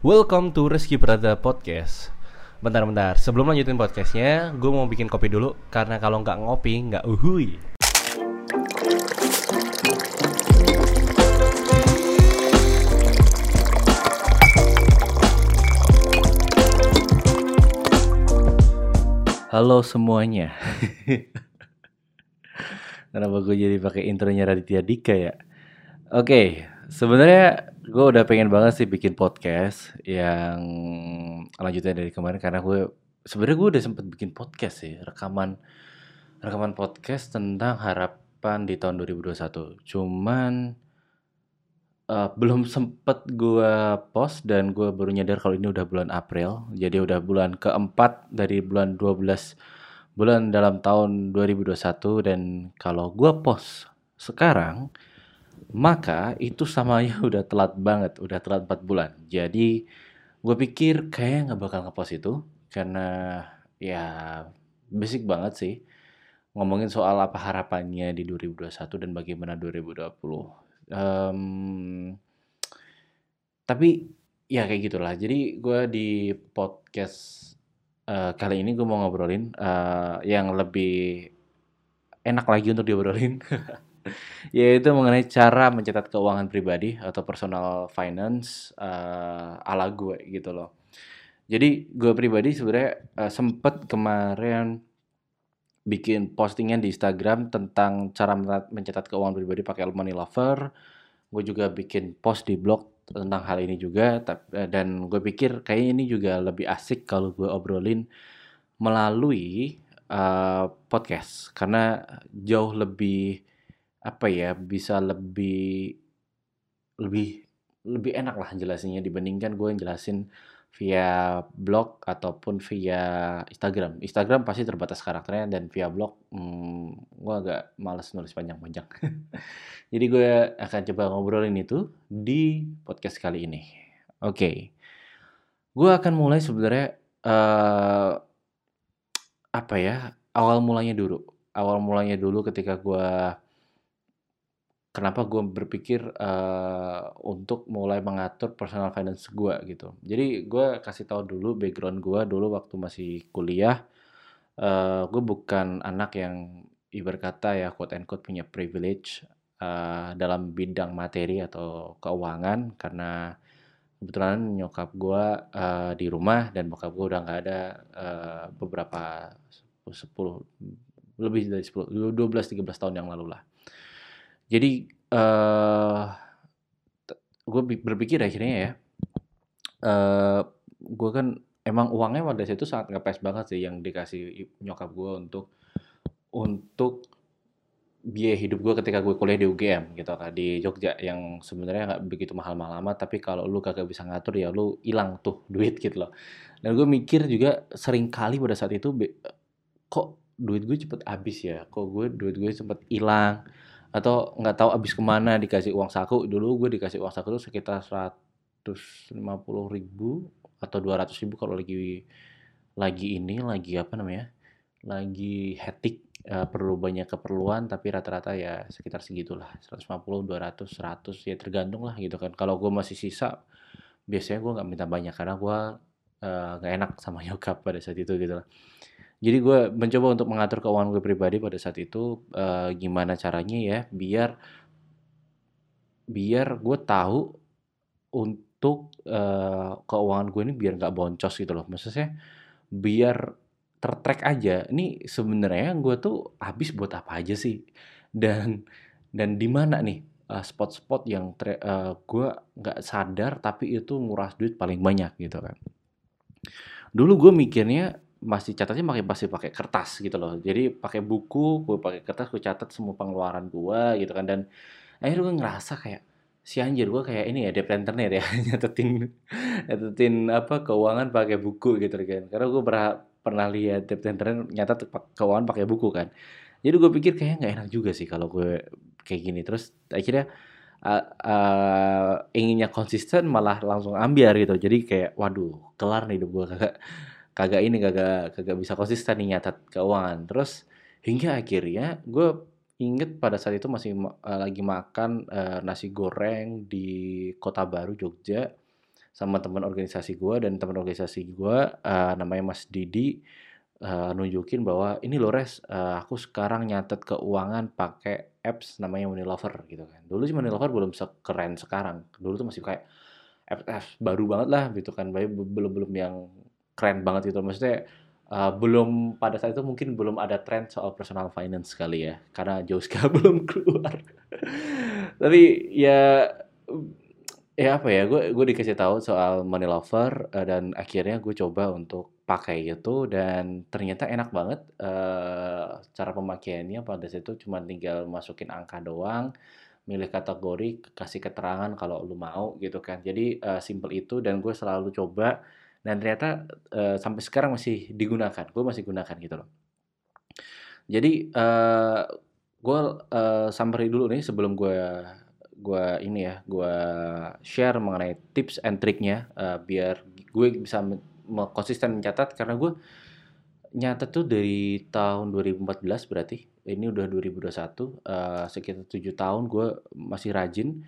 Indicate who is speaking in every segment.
Speaker 1: Welcome to Rizky Prada Podcast. Bentar-bentar, sebelum lanjutin podcastnya Gue mau bikin kopi dulu Karena kalau nggak ngopi, nggak uhui. Halo semuanya. Kenapa gue jadi pakai intronya Raditya Dika ya? Oke, sebenarnya gue udah pengen banget sih bikin podcast yang lanjutnya dari kemarin karena gue sebenarnya gue udah sempet bikin podcast sih rekaman rekaman podcast tentang harapan di tahun 2021. Cuman uh, belum sempet gue post dan gue baru nyadar kalau ini udah bulan April, jadi udah bulan keempat dari bulan 12 bulan dalam tahun 2021 dan kalau gue post sekarang maka itu samanya udah telat banget, udah telat 4 bulan. Jadi gue pikir kayaknya nggak bakal ngepost itu karena ya basic banget sih ngomongin soal apa harapannya di 2021 dan bagaimana 2020. Um, tapi ya kayak gitulah. Jadi gue di podcast uh, kali ini gue mau ngobrolin uh, yang lebih enak lagi untuk diobrolin. yaitu mengenai cara mencatat keuangan pribadi atau personal finance uh, ala gue gitu loh. Jadi gue pribadi sebenarnya uh, sempet kemarin bikin postingan di Instagram tentang cara mencatat keuangan pribadi pakai Money Lover. Gue juga bikin post di blog tentang hal ini juga eh, dan gue pikir kayaknya ini juga lebih asik kalau gue obrolin melalui uh, podcast karena jauh lebih apa ya, bisa lebih lebih lebih enak lah jelasinnya dibandingkan gue yang jelasin via blog ataupun via Instagram. Instagram pasti terbatas karakternya dan via blog hmm, gue agak males nulis panjang-panjang. Jadi gue akan coba ngobrolin itu di podcast kali ini. Oke, okay. gue akan mulai sebenarnya uh, apa ya awal mulanya dulu. Awal mulanya dulu ketika gue kenapa gue berpikir uh, untuk mulai mengatur personal finance gue gitu. Jadi gue kasih tahu dulu background gue dulu waktu masih kuliah. Uh, gue bukan anak yang ibarat kata ya quote and quote punya privilege uh, dalam bidang materi atau keuangan karena kebetulan nyokap gue uh, di rumah dan bokap gue udah nggak ada uh, beberapa 10 lebih dari 10 12 13 tahun yang lalu lah jadi uh, eh, gue berpikir akhirnya ya, uh, gue kan emang uangnya pada situ sangat ngepes banget sih yang dikasih nyokap gue untuk untuk biaya hidup gue ketika gue kuliah di UGM gitu kan di Jogja yang sebenarnya nggak begitu mahal-mahal amat tapi kalau lu kagak bisa ngatur ya lu hilang tuh duit gitu loh. Dan gue mikir juga sering kali pada saat itu kok duit gue cepet habis ya? Kok gue duit gue cepet hilang atau nggak tahu abis ke mana dikasih uang saku. Dulu gue dikasih uang saku itu sekitar seratus lima puluh ribu atau dua ratus ribu kalau lagi lagi ini lagi apa namanya lagi hectic uh, perlu banyak keperluan tapi rata-rata ya sekitar segitulah. 150 200 100 ya tergantung lah gitu kan. Kalau gue masih sisa biasanya gue nggak minta banyak karena gue uh, nggak enak sama nyokap pada saat itu gitu lah jadi gue mencoba untuk mengatur keuangan gue pribadi pada saat itu uh, gimana caranya ya biar biar gue tahu untuk uh, keuangan gue ini biar nggak boncos gitu loh. Maksudnya biar tertrack aja. Ini sebenarnya gue tuh habis buat apa aja sih dan dan di mana nih uh, spot-spot yang uh, gue nggak sadar tapi itu nguras duit paling banyak gitu kan. Dulu gue mikirnya masih catatnya pakai masih pakai kertas gitu loh. Jadi pakai buku, gue pakai kertas, gue catat semua pengeluaran gue gitu kan dan akhirnya gue ngerasa kayak si anjir gue kayak ini ya debt internet ya nyatetin nyatetin apa keuangan pakai buku gitu kan. Karena gue pernah pernah lihat debt internet nyatet keuangan pakai buku kan. Jadi gue pikir kayaknya nggak enak juga sih kalau gue kayak gini. Terus akhirnya uh, uh, inginnya konsisten malah langsung ambil gitu. Jadi kayak waduh kelar nih hidup gue kagak kagak ini kagak kagak bisa konsisten nih nyatat keuangan. Terus hingga akhirnya gue inget pada saat itu masih uh, lagi makan uh, nasi goreng di kota baru Jogja sama teman organisasi gue dan teman organisasi gue uh, namanya Mas Didi uh, nunjukin bahwa ini loh res uh, aku sekarang nyatet keuangan pakai apps namanya Money Lover gitu kan. Dulu sih Money Lover belum sekeren sekarang. Dulu tuh masih kayak apps, apps baru banget lah gitu kan. Belum belum yang keren banget gitu. Maksudnya uh, belum pada saat itu mungkin belum ada tren soal personal finance kali ya. Karena sekali belum keluar. Tapi ya Ya apa ya, gue gue dikasih tahu soal Money Lover uh, dan akhirnya gue coba untuk pakai itu. Dan ternyata enak banget uh, cara pemakaiannya pada situ cuma tinggal masukin angka doang, milih kategori, kasih keterangan kalau lu mau gitu kan. Jadi uh, simple itu dan gue selalu coba dan ternyata uh, sampai sekarang masih digunakan, gue masih gunakan gitu loh. Jadi uh, gue uh, summary dulu nih sebelum gue gue ini ya gue share mengenai tips and triknya uh, biar gue bisa konsisten mencatat karena gue nyatet tuh dari tahun 2014 berarti ini udah 2021 uh, sekitar tujuh tahun gue masih rajin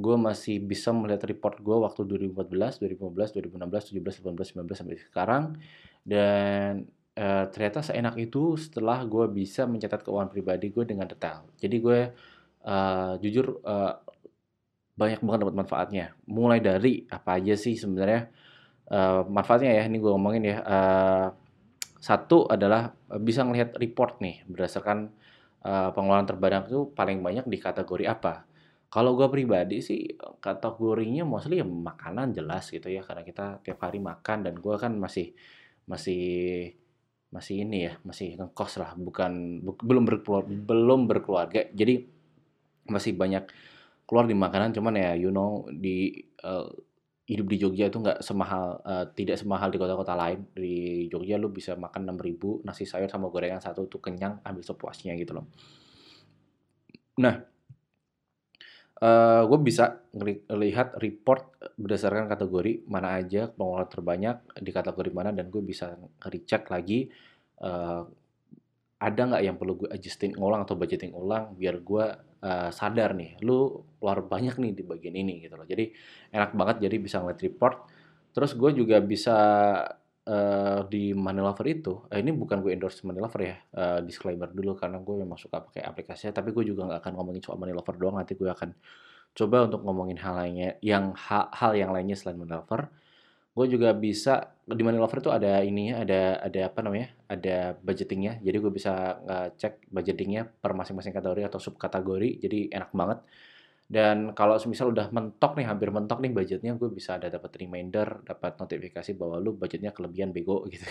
Speaker 1: gue masih bisa melihat report gue waktu 2014, 2015, 2016, 17, 18, 19 sampai sekarang dan uh, ternyata seenak itu setelah gue bisa mencatat keuangan pribadi gue dengan detail. Jadi gue uh, jujur uh, banyak banget dapat manfaatnya. Mulai dari apa aja sih sebenarnya uh, manfaatnya ya. Ini gue ngomongin ya. Uh, satu adalah bisa ngelihat report nih berdasarkan uh, pengeluaran terbanyak itu paling banyak di kategori apa. Kalau gue pribadi sih kategorinya mostly ya makanan jelas gitu ya karena kita tiap hari makan dan gue kan masih masih masih ini ya masih ngekos lah bukan bu, belum berkeluarga belum berkeluarga. Jadi masih banyak keluar di makanan cuman ya you know di uh, hidup di Jogja itu nggak semahal uh, tidak semahal di kota-kota lain. Di Jogja lu bisa makan enam ribu nasi sayur sama gorengan satu tuh kenyang ambil sepuasnya gitu loh. Nah uh, eh, gue bisa lihat report berdasarkan kategori mana aja pengeluaran terbanyak di kategori mana dan gue bisa recheck lagi uh, ada nggak yang perlu gue adjusting ulang atau budgeting ulang biar gue uh, sadar nih lu keluar banyak nih di bagian ini gitu loh. Jadi enak banget jadi bisa ngeliat report. Terus gue juga bisa uh, di Money Lover itu uh, ini bukan gue endorse Money Lover ya uh, disclaimer dulu karena gue memang suka pakai aplikasinya tapi gue juga nggak akan ngomongin soal Money Lover doang nanti gue akan coba untuk ngomongin hal lainnya yang hal, hal yang lainnya selain Money Lover. Gue juga bisa di Money Lover tuh ada ininya ada ada apa namanya ada budgetingnya jadi gue bisa ngecek budgetingnya per masing-masing kategori atau subkategori jadi enak banget dan kalau misal udah mentok nih hampir mentok nih budgetnya gue bisa ada dapat reminder dapat notifikasi bahwa lu budgetnya kelebihan bego gitu.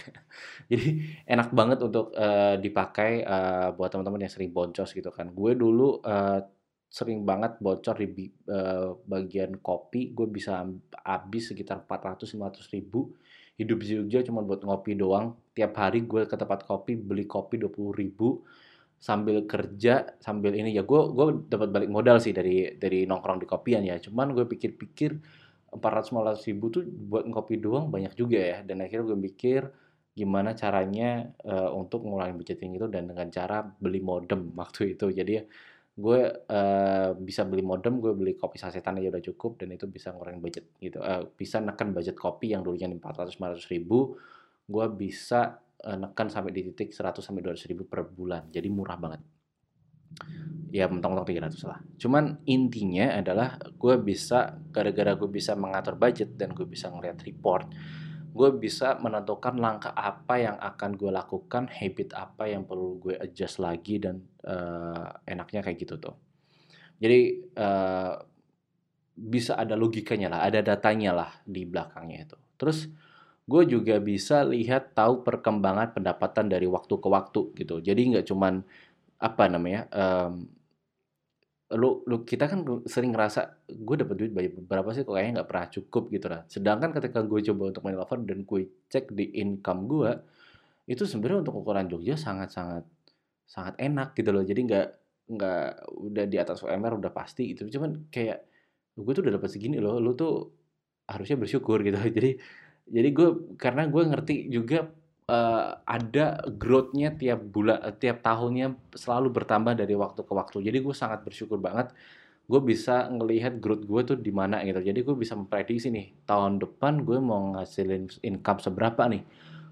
Speaker 1: Jadi enak banget untuk uh, dipakai uh, buat teman-teman yang sering boncos gitu kan. Gue dulu uh, sering banget bocor di uh, bagian kopi. Gue bisa habis sekitar 400-500 ribu. Hidup di Jogja cuma buat ngopi doang. Tiap hari gue ke tempat kopi beli kopi 20 ribu sambil kerja sambil ini ya gue gue dapat balik modal sih dari dari nongkrong di kopian ya. Cuman gue pikir-pikir 400 ribu tuh buat ngopi doang banyak juga ya. Dan akhirnya gue mikir gimana caranya uh, untuk ngurangin budgeting itu dan dengan cara beli modem waktu itu. Jadi gue uh, bisa beli modem, gue beli kopi sasetan aja udah cukup dan itu bisa ngurangin budget gitu. Uh, bisa neken budget kopi yang dulunya 400-500 ribu, gue bisa uh, neken sampai di titik 100 sampai 200 ribu per bulan. Jadi murah banget. Ya mentong-mentong 300 lah. Cuman intinya adalah gue bisa gara-gara gue bisa mengatur budget dan gue bisa ngeliat report gue bisa menentukan langkah apa yang akan gue lakukan, habit apa yang perlu gue adjust lagi dan uh, enaknya kayak gitu tuh. Jadi uh, bisa ada logikanya lah, ada datanya lah di belakangnya itu. Terus gue juga bisa lihat tahu perkembangan pendapatan dari waktu ke waktu gitu. Jadi nggak cuman apa namanya um, lu lu kita kan sering ngerasa gue dapat duit banyak berapa sih kok kayaknya nggak pernah cukup gitu lah. Sedangkan ketika gue coba untuk main lover dan gue cek di income gue itu sebenarnya untuk ukuran Jogja sangat sangat enak gitu loh. Jadi nggak nggak udah di atas UMR udah pasti gitu. Cuman kayak gue tuh udah dapat segini loh lu tuh harusnya bersyukur gitu. Jadi jadi gue karena gue ngerti juga uh, ada growth-nya tiap bulan, uh, tiap tahunnya selalu bertambah dari waktu ke waktu. Jadi gue sangat bersyukur banget gue bisa ngelihat growth gue tuh di mana gitu. Jadi gue bisa memprediksi nih tahun depan gue mau ngasilin income seberapa nih.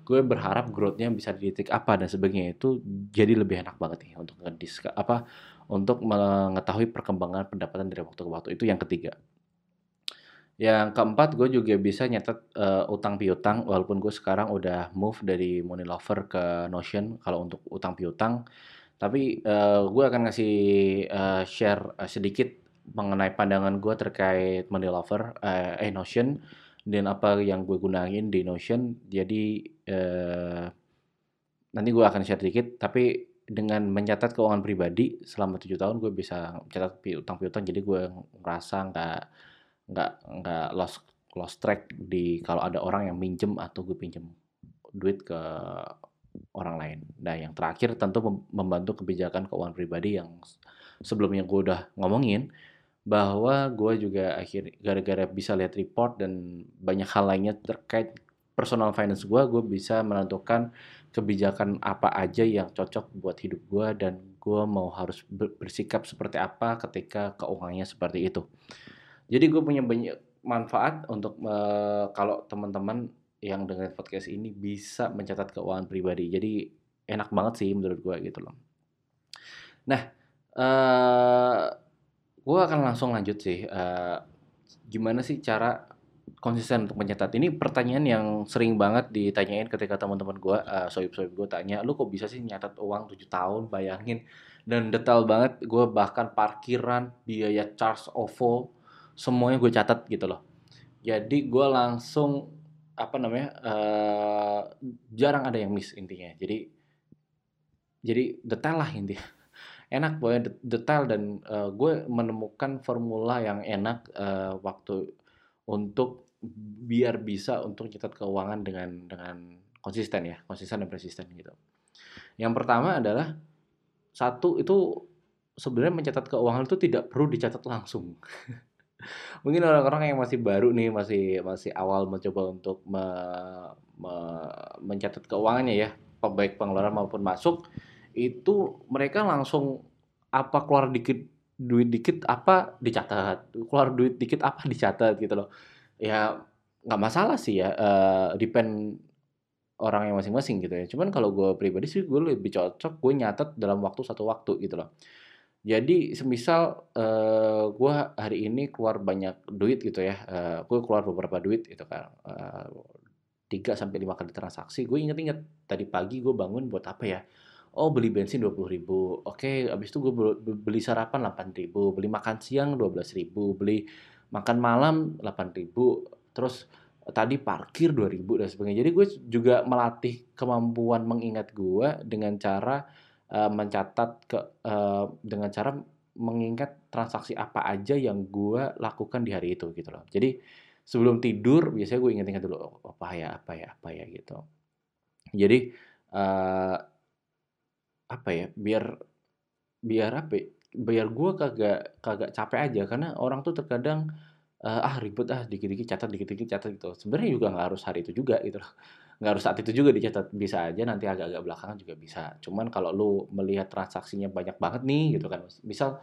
Speaker 1: Gue berharap growthnya bisa di titik apa dan sebagainya itu jadi lebih enak banget nih untuk ngedis apa untuk mengetahui perkembangan pendapatan dari waktu ke waktu itu yang ketiga. Yang keempat gue juga bisa nyatet uh, utang piutang walaupun gue sekarang udah move dari Money Lover ke Notion kalau untuk utang piutang tapi uh, gue akan ngasih uh, share uh, sedikit mengenai pandangan gue terkait Money Lover, uh, eh Notion dan apa yang gue gunain di Notion. Jadi uh, nanti gue akan share sedikit, tapi dengan mencatat keuangan pribadi selama tujuh tahun gue bisa mencatat utang piutang jadi gue ngerasa nggak nggak nggak lost lost track di kalau ada orang yang minjem atau gue pinjem duit ke orang lain. Nah, yang terakhir tentu membantu kebijakan keuangan pribadi yang sebelumnya gue udah ngomongin bahwa gue juga akhir gara-gara bisa lihat report dan banyak hal lainnya terkait personal finance gue, gue bisa menentukan kebijakan apa aja yang cocok buat hidup gue dan gue mau harus bersikap seperti apa ketika keuangannya seperti itu. Jadi gue punya banyak manfaat untuk uh, kalau teman-teman yang dengerin podcast ini bisa mencatat keuangan pribadi. Jadi enak banget sih menurut gue gitu loh. Nah, uh, eh, gue akan langsung lanjut sih. Uh, gimana sih cara konsisten untuk mencatat? Ini pertanyaan yang sering banget ditanyain ketika teman-teman gue, uh, soib-soib gue tanya, lu kok bisa sih nyatat uang 7 tahun, bayangin. Dan detail banget, gue bahkan parkiran, biaya charge OVO, semuanya gue catat gitu loh. Jadi gue langsung apa namanya uh, jarang ada yang miss intinya. Jadi jadi detail lah intinya enak boy detail dan uh, gue menemukan formula yang enak uh, waktu untuk biar bisa untuk cetak keuangan dengan dengan konsisten ya konsisten dan persisten gitu. Yang pertama adalah satu itu sebenarnya mencatat keuangan itu tidak perlu dicatat langsung Mungkin orang-orang yang masih baru nih, masih masih awal mencoba untuk me me mencatat keuangannya ya, baik pengeluaran maupun masuk, itu mereka langsung apa keluar dikit duit dikit apa dicatat, keluar duit dikit apa dicatat gitu loh. Ya nggak masalah sih ya, uh, depend orang yang masing-masing gitu ya. Cuman kalau gue pribadi sih gue lebih cocok gue nyatet dalam waktu satu waktu gitu loh. Jadi semisal, uh, gua hari ini keluar banyak duit gitu ya, uh, gua keluar beberapa duit gitu kan, uh, 3 sampai 5 kali transaksi, gue inget-inget, tadi pagi gue bangun buat apa ya, oh beli bensin ribu oke abis itu gue beli sarapan ribu beli makan siang ribu beli makan malam ribu terus tadi parkir ribu dan sebagainya. Jadi gue juga melatih kemampuan mengingat gue dengan cara uh, mencatat ke uh, dengan cara mengingat transaksi apa aja yang gue lakukan di hari itu gitu loh. Jadi sebelum tidur biasanya gue inget-inget dulu oh, apa ya apa ya apa ya gitu. Jadi uh, apa ya biar biar apa ya, biar gue kagak kagak capek aja karena orang tuh terkadang uh, ah ribet ah dikit-dikit catat dikit-dikit catat gitu sebenarnya juga nggak harus hari itu juga gitu loh nggak harus saat itu juga dicatat bisa aja nanti agak-agak belakangan juga bisa. Cuman kalau lu melihat transaksinya banyak banget nih gitu kan misal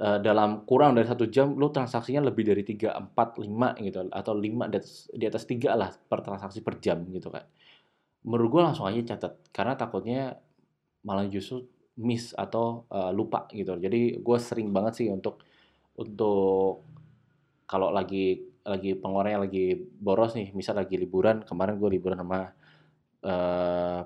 Speaker 1: uh, dalam kurang dari satu jam lu transaksinya lebih dari tiga empat lima gitu atau lima di atas di atas tiga lah per transaksi per jam gitu kan menurut gue langsung aja catat karena takutnya malah justru miss atau uh, lupa gitu. Jadi gue sering banget sih untuk untuk kalau lagi lagi pengeluarannya lagi boros nih, misal lagi liburan, kemarin gue liburan sama uh,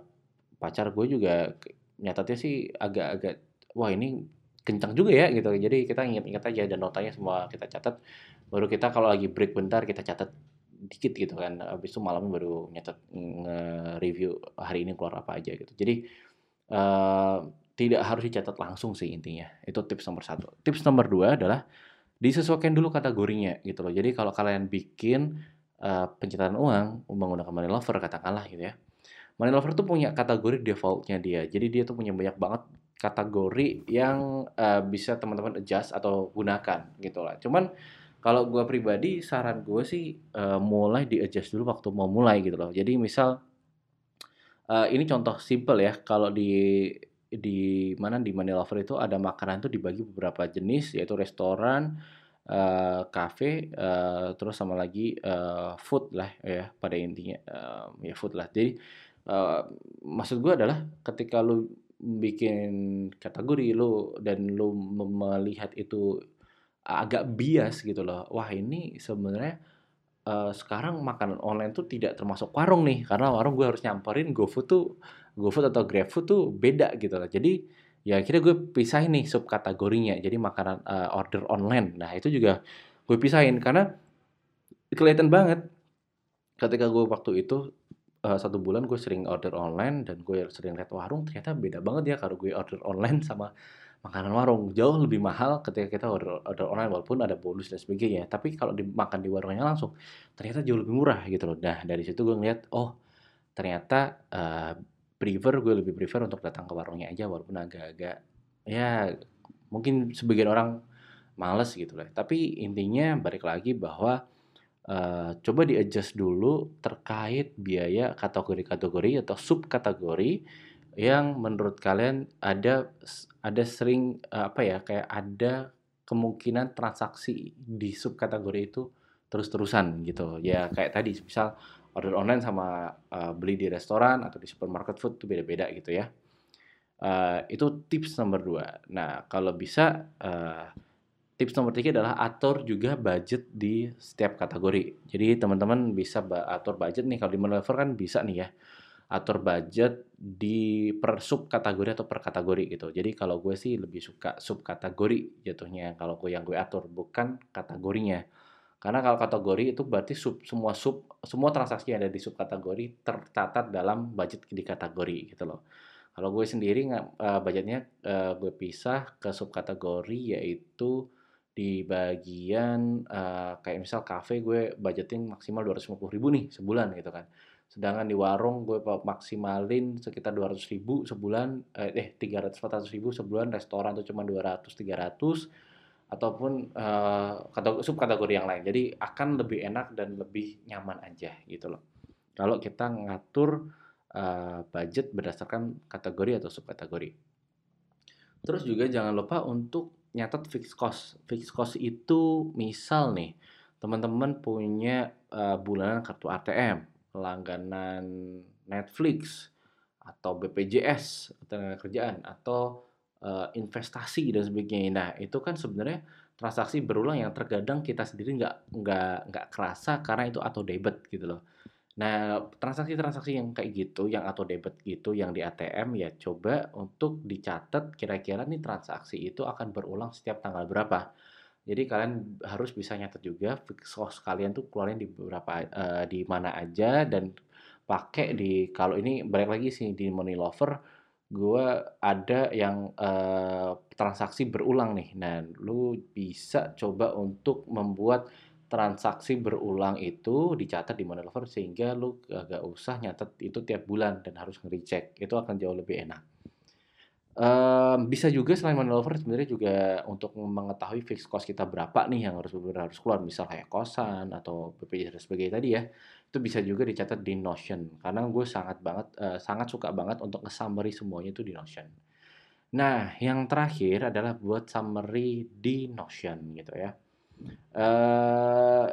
Speaker 1: pacar gue juga nyatatnya sih agak-agak wah ini kencang juga ya gitu. Jadi kita ingat-ingat aja dan notanya semua kita catat. Baru kita kalau lagi break bentar kita catat dikit gitu kan. Habis itu malam baru nyatat nge-review hari ini keluar apa aja gitu. Jadi uh, tidak harus dicatat langsung sih intinya. Itu tips nomor satu. Tips nomor dua adalah disesuaikan dulu kategorinya gitu loh. Jadi kalau kalian bikin uh, pencatatan uang menggunakan Money Lover katakanlah gitu ya. Money Lover tuh punya kategori defaultnya dia. Jadi dia tuh punya banyak banget kategori yang uh, bisa teman-teman adjust atau gunakan gitu lah. Cuman kalau gue pribadi saran gue sih uh, mulai di adjust dulu waktu mau mulai gitu loh. Jadi misal uh, ini contoh simple ya kalau di di mana di Money Lover itu ada makanan tuh dibagi beberapa jenis yaitu restoran, eee, cafe, eee, terus sama lagi, eee, food lah ya pada intinya, eee, ya food lah. Jadi, eee, maksud gue adalah ketika lu bikin kategori lu dan lu melihat itu agak bias gitu loh. Wah ini sebenarnya uh, sekarang makanan online tuh tidak termasuk warung nih karena warung gue harus nyamperin GoFood tuh GoFood atau GrabFood tuh beda gitu loh. Jadi ya akhirnya gue pisahin nih subkategorinya. Jadi makanan uh, order online. Nah itu juga gue pisahin karena kelihatan banget ketika gue waktu itu uh, satu bulan gue sering order online dan gue sering lihat warung ternyata beda banget ya kalau gue order online sama makanan warung. Jauh lebih mahal ketika kita order, order online walaupun ada bonus dan sebagainya. Tapi kalau dimakan di warungnya langsung ternyata jauh lebih murah gitu loh. Nah dari situ gue ngeliat oh ternyata uh, prefer gue lebih prefer untuk datang ke warungnya aja walaupun agak-agak ya mungkin sebagian orang males gitu loh tapi intinya balik lagi bahwa uh, coba di adjust dulu terkait biaya kategori-kategori atau subkategori yang menurut kalian ada ada sering uh, apa ya kayak ada kemungkinan transaksi di subkategori itu terus-terusan gitu. Ya kayak tadi misal order online sama uh, beli di restoran atau di supermarket food itu beda-beda gitu ya. Uh, itu tips nomor dua. Nah kalau bisa uh, tips nomor tiga adalah atur juga budget di setiap kategori. Jadi teman-teman bisa atur budget nih. Kalau di Manever kan bisa nih ya atur budget di per sub kategori atau per kategori gitu. Jadi kalau gue sih lebih suka sub kategori jatuhnya kalau gue yang gue atur bukan kategorinya. Karena kalau kategori itu berarti sub semua sub semua transaksi yang ada di sub kategori tercatat dalam budget di kategori gitu loh. Kalau gue sendiri uh, budgetnya uh, gue pisah ke sub kategori yaitu di bagian uh, kayak misal cafe gue budgeting maksimal 250 ribu nih sebulan gitu kan sedangkan di warung gue maksimalin sekitar 200 ribu sebulan eh 300 400 ribu sebulan restoran tuh cuma 200 300 ataupun uh, sub kategori yang lain. Jadi akan lebih enak dan lebih nyaman aja gitu loh. Kalau kita ngatur uh, budget berdasarkan kategori atau subkategori. Terus juga jangan lupa untuk nyatet fixed cost. Fixed cost itu misal nih teman-teman punya uh, bulanan kartu ATM langganan Netflix atau BPJS tenaga kerjaan atau uh, investasi dan sebagainya. Nah itu kan sebenarnya transaksi berulang yang terkadang kita sendiri nggak nggak nggak kerasa karena itu auto debit gitu loh. Nah transaksi-transaksi yang kayak gitu, yang auto debit gitu, yang di ATM ya coba untuk dicatat kira-kira nih transaksi itu akan berulang setiap tanggal berapa. Jadi kalian harus bisa nyatet juga fixed cost kalian tuh keluarin di beberapa uh, di mana aja dan pakai di kalau ini balik lagi sih di Money Lover gue ada yang uh, transaksi berulang nih. Nah, lu bisa coba untuk membuat transaksi berulang itu dicatat di Money Lover sehingga lu gak usah nyatet itu tiap bulan dan harus nge-recheck. Itu akan jauh lebih enak. Um, bisa juga selain money lover sebenarnya juga untuk mengetahui fixed cost kita berapa nih yang harus harus keluar, misal kayak kosan atau BPJS dan sebagainya tadi ya, itu bisa juga dicatat di Notion. Karena gue sangat banget, uh, sangat suka banget untuk nge-summary semuanya itu di Notion. Nah, yang terakhir adalah buat summary di Notion gitu ya. Uh,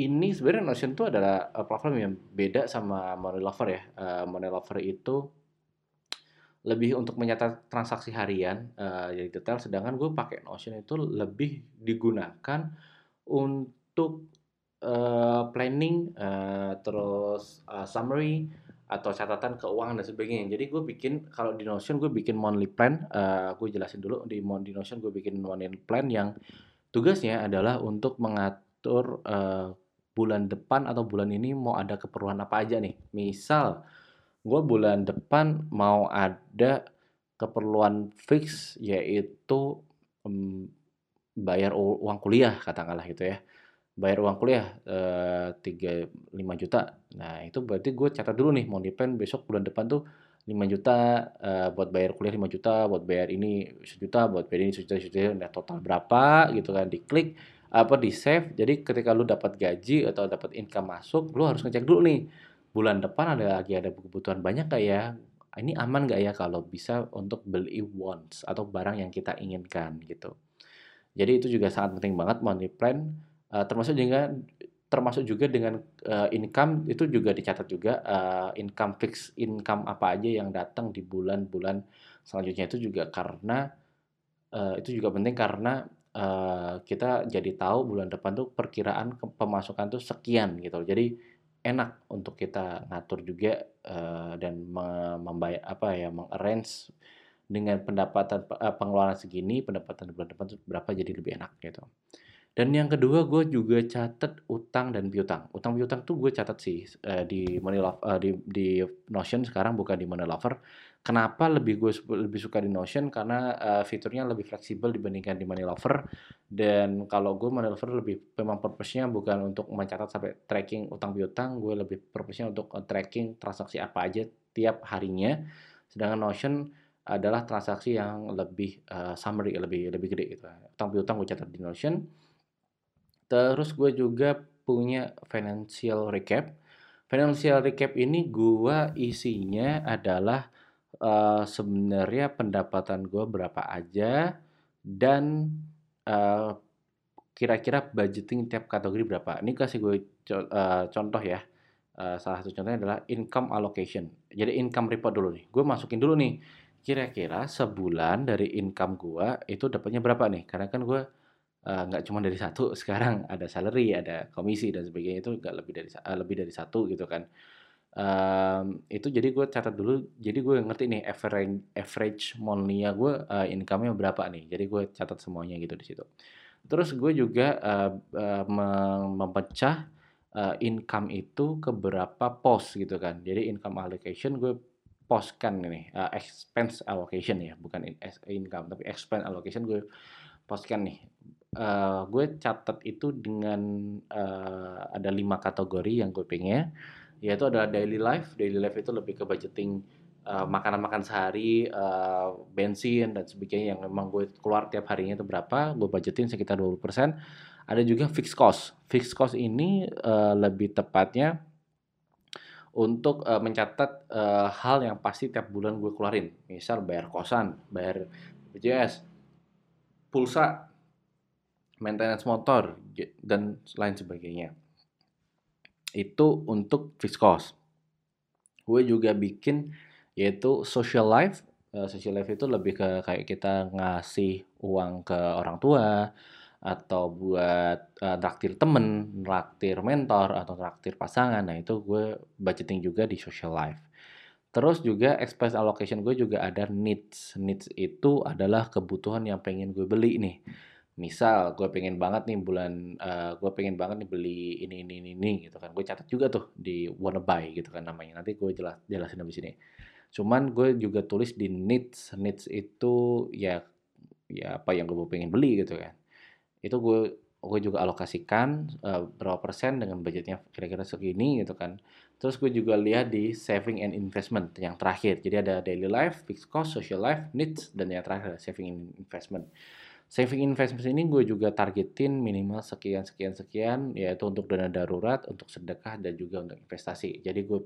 Speaker 1: ini sebenarnya Notion itu adalah platform yang beda sama Money Lover ya. Uh, Money Lover itu lebih untuk mencatat transaksi harian uh, jadi detail sedangkan gue pakai Notion itu lebih digunakan untuk uh, planning uh, terus uh, summary atau catatan keuangan dan sebagainya. Jadi gue bikin kalau di Notion gue bikin monthly plan uh, gue jelasin dulu di di Notion gue bikin monthly plan yang tugasnya adalah untuk mengatur uh, bulan depan atau bulan ini mau ada keperluan apa aja nih. Misal gue bulan depan mau ada keperluan fix yaitu um, bayar uang kuliah katakanlah gitu ya. Bayar uang kuliah eh, tiga lima juta. Nah itu berarti gue catat dulu nih mau depend besok bulan depan tuh 5 juta uh, buat bayar kuliah 5 juta buat bayar ini sejuta buat bayar ini sejuta sejuta nah total berapa gitu kan diklik apa di save jadi ketika lu dapat gaji atau dapat income masuk lu harus ngecek dulu nih bulan depan ada lagi ada kebutuhan banyak kayak ya? Ini aman nggak ya kalau bisa untuk beli wants atau barang yang kita inginkan gitu. Jadi itu juga sangat penting banget money plan. Uh, termasuk juga termasuk juga dengan uh, income itu juga dicatat juga uh, income fix income apa aja yang datang di bulan-bulan selanjutnya itu juga karena uh, itu juga penting karena uh, kita jadi tahu bulan depan tuh perkiraan pemasukan tuh sekian gitu. Jadi enak untuk kita ngatur juga uh, dan membayar apa ya mengarrange dengan pendapatan uh, pengeluaran segini pendapatan bulan depan berapa jadi lebih enak gitu. Dan yang kedua gue juga catat utang dan piutang. Utang piutang tuh gue catat sih uh, di Money Love uh, di di Notion sekarang bukan di Money Lover. Kenapa lebih gue lebih suka di Notion karena uh, fiturnya lebih fleksibel dibandingkan di Money Lover. Dan kalau gue Money Lover lebih memang purpose-nya bukan untuk mencatat sampai tracking utang piutang, gue lebih purpose-nya untuk tracking transaksi apa aja tiap harinya. Sedangkan Notion adalah transaksi yang lebih uh, summary, lebih lebih gede gitu. Utang piutang gue catat di Notion Terus gue juga punya financial recap. Financial recap ini gue isinya adalah uh, sebenarnya pendapatan gue berapa aja dan uh, kira-kira budgeting tiap kategori berapa. Ini kasih gue co uh, contoh ya. Uh, salah satu contohnya adalah income allocation. Jadi income report dulu nih. Gue masukin dulu nih. Kira-kira sebulan dari income gue itu dapatnya berapa nih? Karena kan gue nggak uh, cuma dari satu sekarang ada salary ada komisi dan sebagainya itu nggak lebih dari uh, lebih dari satu gitu kan um, itu jadi gue catat dulu jadi gue ngerti nih average average monthly gue uh, income-nya berapa nih. Jadi gue catat semuanya gitu di situ. Terus gue juga uh, uh, memecah uh, income itu ke berapa pos gitu kan. Jadi income allocation gue postkan ini uh, expense allocation ya bukan in, income tapi expense allocation gue postkan nih. Uh, gue catat itu dengan uh, ada lima kategori yang gue pengen yaitu adalah daily life. Daily life itu lebih ke budgeting uh, makanan-makan sehari uh, bensin dan sebagainya yang memang gue keluar tiap harinya itu berapa gue budgetin sekitar 20% ada juga fixed cost. Fixed cost ini uh, lebih tepatnya untuk uh, mencatat uh, hal yang pasti tiap bulan gue keluarin. Misal bayar kosan bayar BPJS pulsa maintenance motor dan lain sebagainya. Itu untuk fixed cost. Gue juga bikin yaitu social life. Uh, social life itu lebih ke kayak kita ngasih uang ke orang tua atau buat uh, traktir temen, traktir mentor atau traktir pasangan. Nah itu gue budgeting juga di social life. Terus juga expense allocation gue juga ada needs. Needs itu adalah kebutuhan yang pengen gue beli nih misal gue pengen banget nih bulan uh, gue pengen banget nih beli ini ini ini, ini gitu kan. Gue catat juga tuh di wanna buy gitu kan namanya. Nanti gue jelas jelasin di sini cuman gue juga tulis di needs. Needs itu ya ya apa yang gue pengen beli gitu kan. Itu gue gue juga alokasikan uh, berapa persen dengan budgetnya kira-kira segini gitu kan. Terus gue juga lihat di saving and investment yang terakhir. Jadi ada daily life fixed cost social life needs dan yang terakhir saving and investment saving investment ini gue juga targetin minimal sekian sekian sekian yaitu untuk dana darurat untuk sedekah dan juga untuk investasi. Jadi gue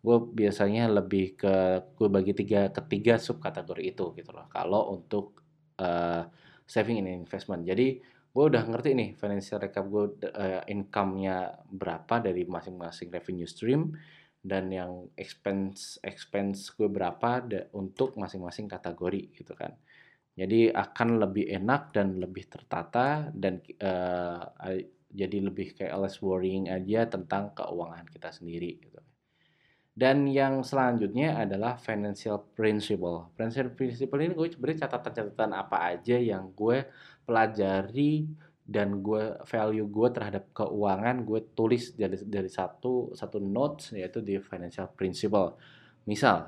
Speaker 1: gue biasanya lebih ke gue bagi tiga ketiga sub kategori itu gitu loh. Kalau untuk uh, saving and investment. Jadi gue udah ngerti nih financial recap gue uh, income-nya berapa dari masing-masing revenue stream dan yang expense expense gue berapa untuk masing-masing kategori gitu kan jadi akan lebih enak dan lebih tertata dan uh, jadi lebih kayak less worrying aja tentang keuangan kita sendiri gitu. Dan yang selanjutnya adalah financial principle. Financial principle ini gue sebenarnya catatan-catatan apa aja yang gue pelajari dan gue value gue terhadap keuangan gue tulis dari dari satu satu notes yaitu di financial principle. Misal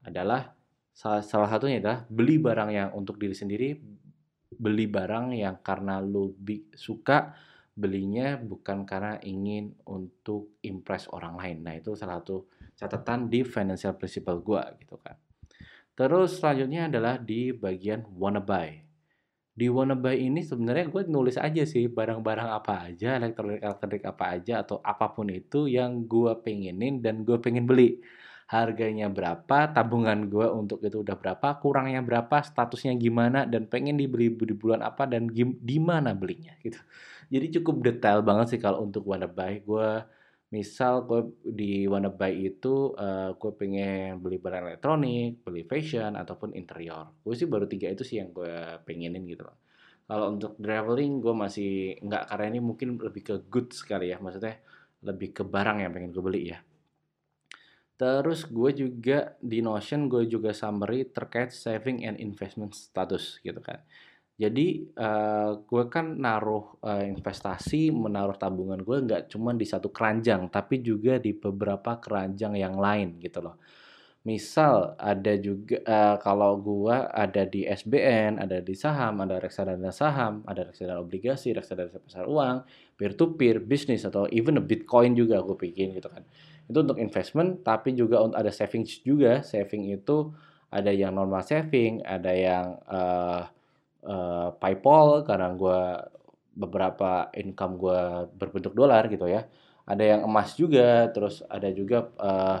Speaker 1: adalah Salah, salah satunya adalah beli barang yang untuk diri sendiri, beli barang yang karena lu suka, belinya bukan karena ingin untuk impress orang lain. Nah, itu salah satu catatan di financial principle gua gitu kan. Terus selanjutnya adalah di bagian wanna buy. Di wanna buy ini sebenarnya gue nulis aja sih barang-barang apa aja, elektronik-elektronik apa aja atau apa pun itu yang gue pengenin dan gue pengen beli harganya berapa, tabungan gue untuk itu udah berapa, kurangnya berapa, statusnya gimana, dan pengen dibeli di bulan apa dan di mana belinya gitu. Jadi cukup detail banget sih kalau untuk Wannabe. Gue misal gue di Wannabe itu uh, gue pengen beli barang elektronik, beli fashion ataupun interior. Gue sih baru tiga itu sih yang gue pengenin gitu loh. Kalau untuk traveling gue masih nggak karena ini mungkin lebih ke good sekali ya, maksudnya lebih ke barang yang pengen gue beli ya. Terus gue juga di Notion gue juga summary terkait saving and investment status gitu kan. Jadi uh, gue kan naruh uh, investasi, menaruh tabungan gue nggak cuma di satu keranjang, tapi juga di beberapa keranjang yang lain gitu loh. Misal ada juga uh, kalau gue ada di SBN, ada di saham, ada reksadana saham, ada reksadana obligasi, reksadana pasar uang, peer to peer, bisnis atau even a Bitcoin juga gue bikin gitu kan itu untuk investment tapi juga untuk ada savings juga. Saving itu ada yang normal saving ada yang uh, uh, PayPal karena gue beberapa income gue berbentuk dolar gitu ya. Ada yang emas juga terus ada juga uh,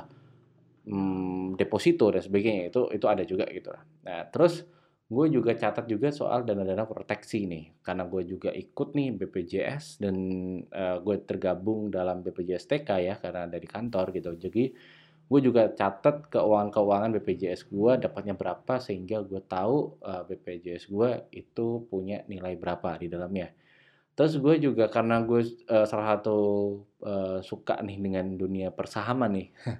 Speaker 1: deposito dan sebagainya. Itu itu ada juga gitu nah terus gue juga catat juga soal dana-dana proteksi nih karena gue juga ikut nih BPJS dan uh, gue tergabung dalam BPJS TK ya karena dari kantor gitu. Jadi gue juga catat keuangan-keuangan BPJS gue dapatnya berapa sehingga gue tahu uh, eh, BPJS gue itu punya nilai berapa di dalamnya. Terus gue juga karena gue uh, salah satu uh, suka nih dengan dunia persahaman nih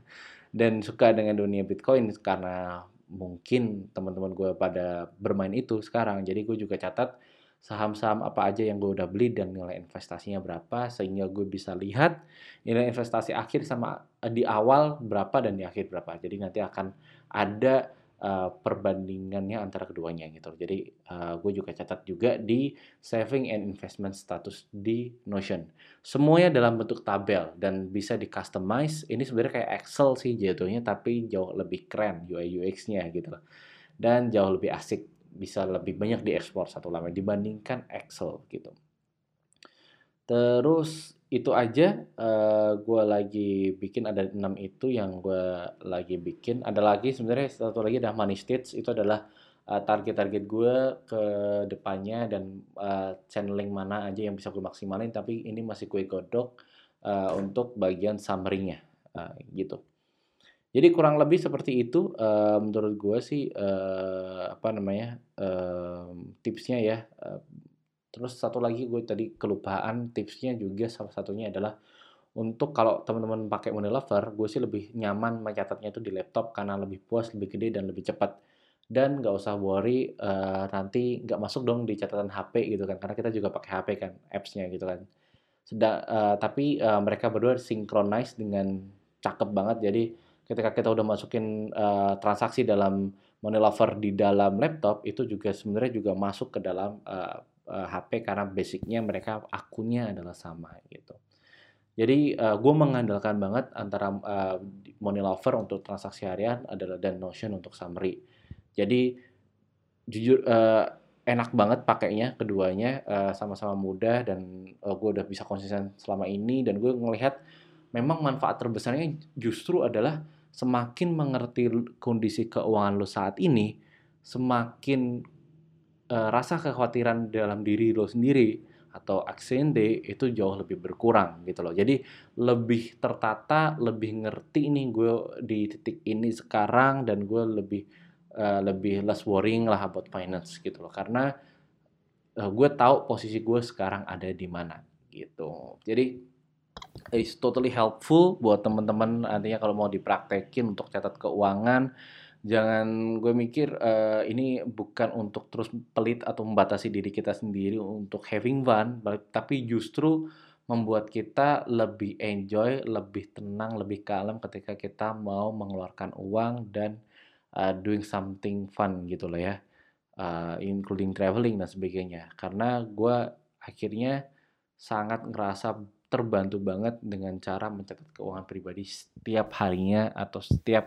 Speaker 1: dan suka dengan dunia Bitcoin karena mungkin teman-teman gue pada bermain itu sekarang. Jadi gue juga catat saham-saham apa aja yang gue udah beli dan nilai investasinya berapa sehingga gue bisa lihat nilai investasi akhir sama di awal berapa dan di akhir berapa. Jadi nanti akan ada uh, perbandingannya antara keduanya gitu. Jadi uh, gue juga catat juga di saving and investment status di Notion. Semuanya dalam bentuk tabel dan bisa di customize. Ini sebenarnya kayak Excel sih jatuhnya tapi jauh lebih keren UI UX-nya gitu Dan jauh lebih asik, bisa lebih banyak diekspor satu lama dibandingkan Excel gitu. Terus itu aja uh, eh, gue lagi bikin ada enam itu yang gue lagi bikin. Ada lagi sebenarnya satu lagi adalah money states. Itu adalah uh, target-target gue ke depannya dan uh, channeling mana aja yang bisa gue maksimalin. Tapi ini masih gue godok uh, untuk bagian summary-nya. Uh, gitu. Jadi kurang lebih seperti itu uh, menurut gue sih uh, apa namanya uh, tipsnya ya. Uh, Terus satu lagi gue tadi kelupaan tipsnya juga salah satunya adalah untuk kalau teman-teman pakai Money Lover, gue sih lebih nyaman mencatatnya itu di laptop karena lebih puas, lebih gede dan lebih cepat. Dan nggak usah worry uh, nanti nggak masuk dong di catatan HP gitu kan, karena kita juga pakai HP kan, apps-nya gitu kan. Sedang, uh, tapi uh, mereka berdua synchronize dengan cakep banget. Jadi ketika kita udah masukin uh, transaksi dalam Money Lover di dalam laptop, itu juga sebenarnya juga masuk ke dalam uh, uh, eh, HP karena basicnya mereka akunnya adalah sama gitu. Jadi uh, eh, gue mengandalkan banget antara uh, Money Lover untuk transaksi harian adalah dan Notion untuk summary. Jadi jujur uh, enak banget pakainya keduanya sama sama-sama mudah dan uh, gue udah bisa konsisten selama ini dan gue ngelihat memang manfaat terbesarnya justru adalah semakin mengerti kondisi keuangan lo saat ini, semakin uh, rasa kekhawatiran dalam diri lo sendiri atau aksende itu jauh lebih berkurang gitu loh. Jadi lebih tertata, lebih ngerti nih gue di titik ini sekarang dan gue lebih uh, lebih less worrying lah about finance gitu loh. Karena uh, gue tahu posisi gue sekarang ada di mana gitu. Jadi it's totally helpful buat teman-teman nantinya kalau mau dipraktekin untuk catat keuangan jangan gue mikir uh, ini bukan untuk terus pelit atau membatasi diri kita sendiri untuk having fun, tapi justru membuat kita lebih enjoy, lebih tenang, lebih kalem ketika kita mau mengeluarkan uang dan uh, doing something fun gitu loh ya, uh, including traveling dan sebagainya. Karena gue akhirnya sangat ngerasa terbantu banget dengan cara mencatat keuangan pribadi setiap harinya atau setiap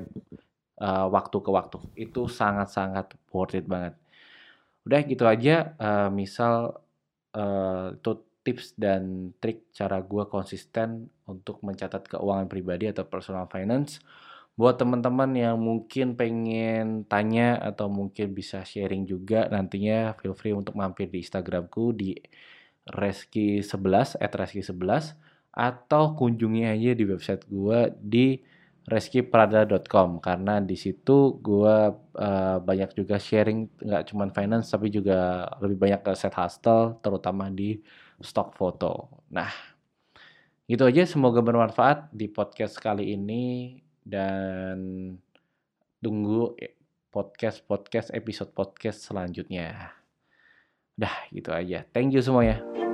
Speaker 1: uh, waktu ke waktu. Itu sangat-sangat worth it banget. Udah gitu aja, uh, misal uh, itu tips dan trik cara gue konsisten untuk mencatat keuangan pribadi atau personal finance. Buat teman-teman yang mungkin pengen tanya atau mungkin bisa sharing juga nantinya feel free untuk mampir di Instagramku di reski11 at reski11 atau kunjungi aja di website gua di reskiprada.com karena di situ gua uh, banyak juga sharing nggak cuma finance tapi juga lebih banyak ke set hustle terutama di stock foto. Nah, gitu aja semoga bermanfaat di podcast kali ini dan tunggu podcast-podcast episode podcast selanjutnya. Dah gitu aja. Thank you semuanya.